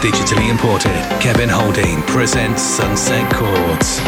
Digitally imported, Kevin Holding presents Sunset Chords.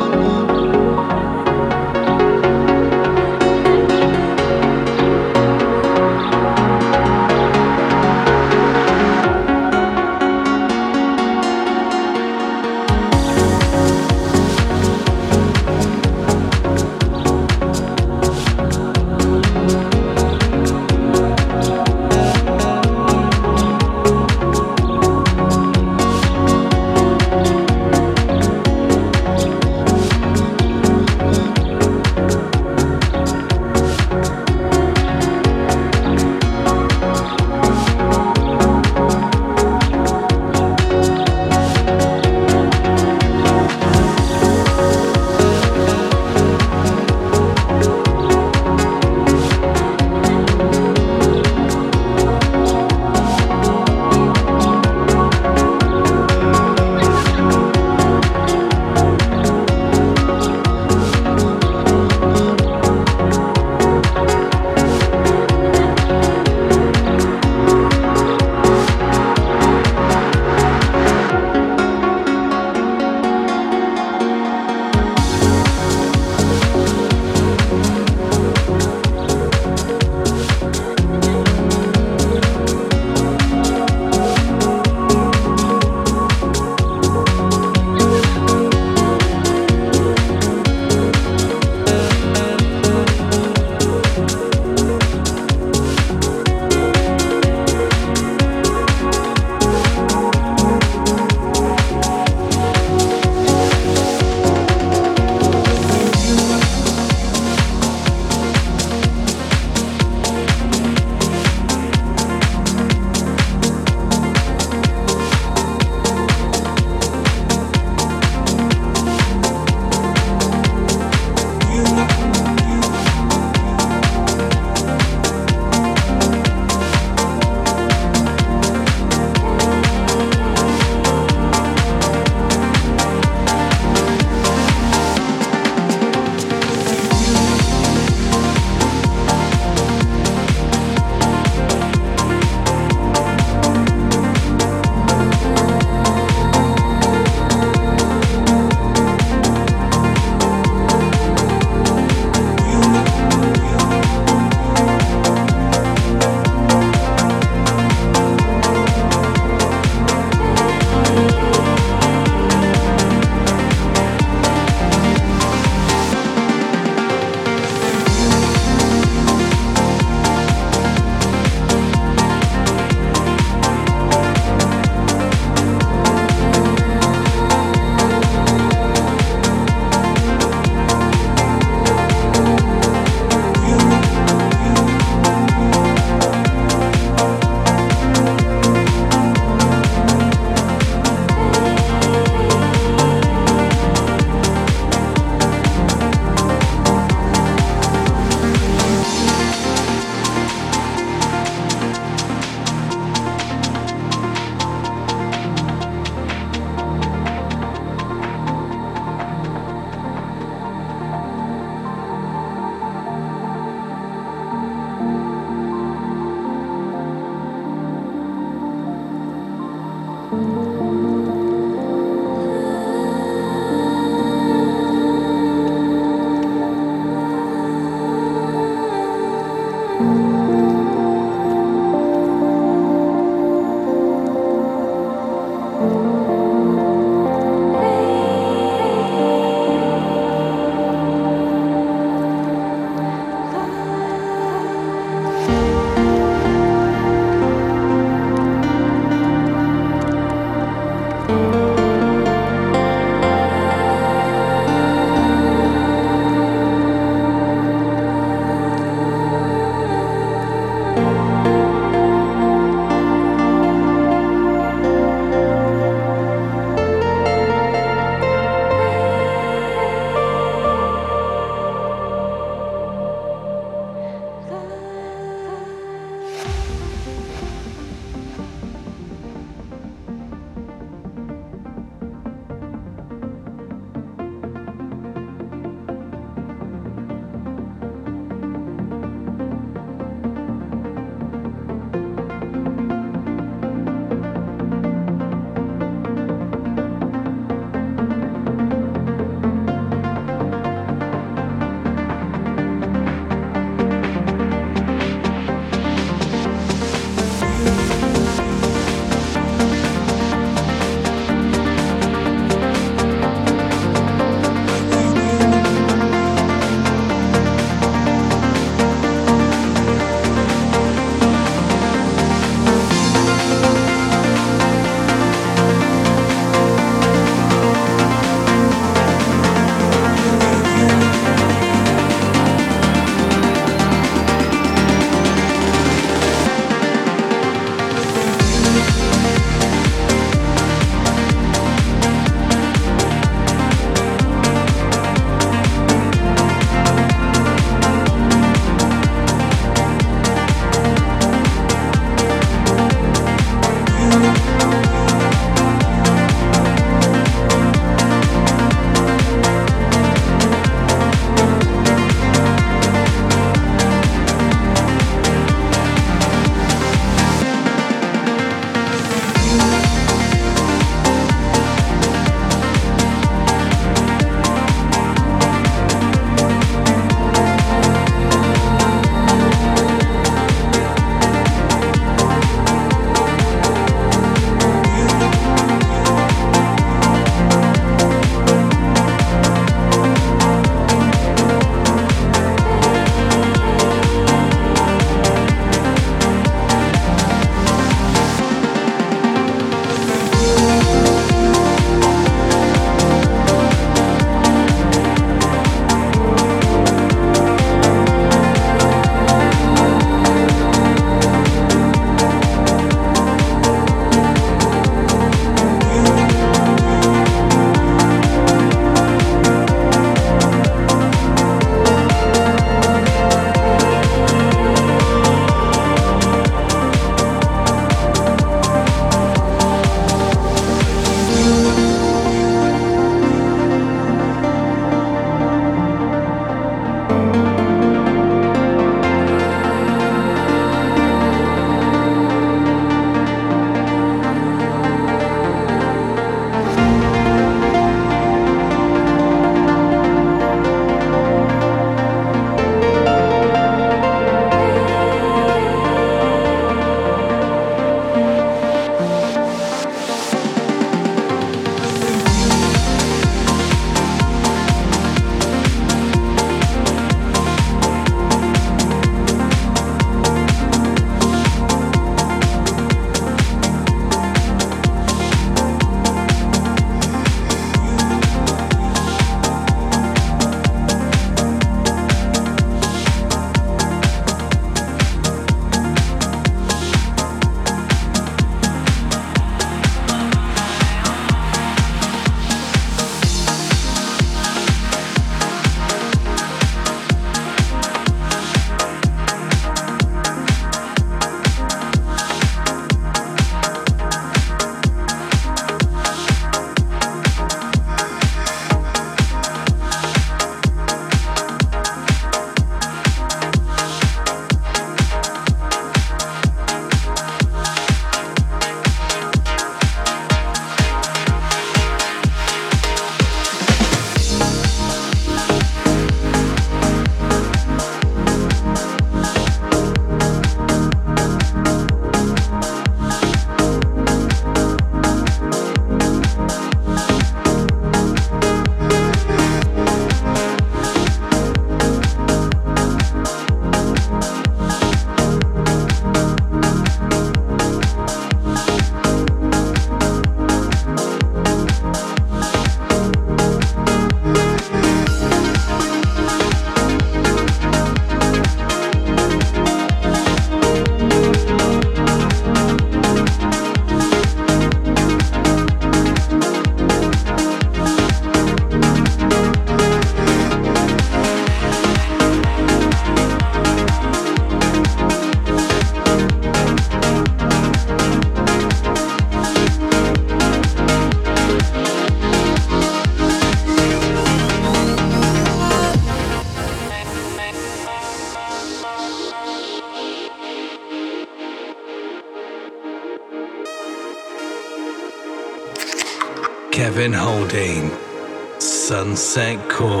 Sunset Chords.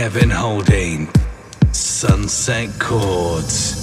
Kevin Holding, Sunset Chords.